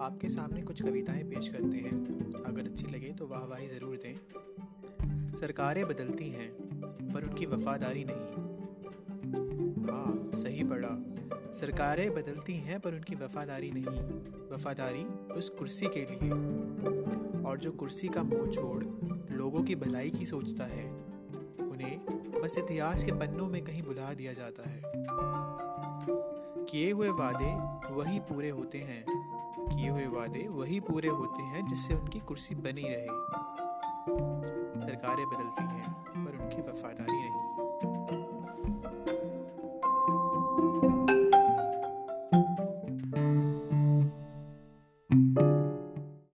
आपके सामने कुछ कविताएँ पेश करते हैं। अगर अच्छी लगे तो वाहवाही ज़रूर दें। सरकारें बदलती हैं, पर उनकी वफादारी नहीं। हाँ सही पढ़ा। सरकारें बदलती हैं, पर उनकी वफादारी नहीं। वफादारी उस कुर्सी के लिए। और जो कुर्सी का मुँह छोड़ लोगों की भलाई की सोचता है, उन्हें बस इतिहास के पन्नों में कहीं बुला दिया जाता है। किए हुए वादे वही पूरे होते हैं किए हुए वादे वही पूरे होते हैं जिससे उनकी कुर्सी बनी रहे। सरकारें बदलती हैं, पर उनकी वफादारी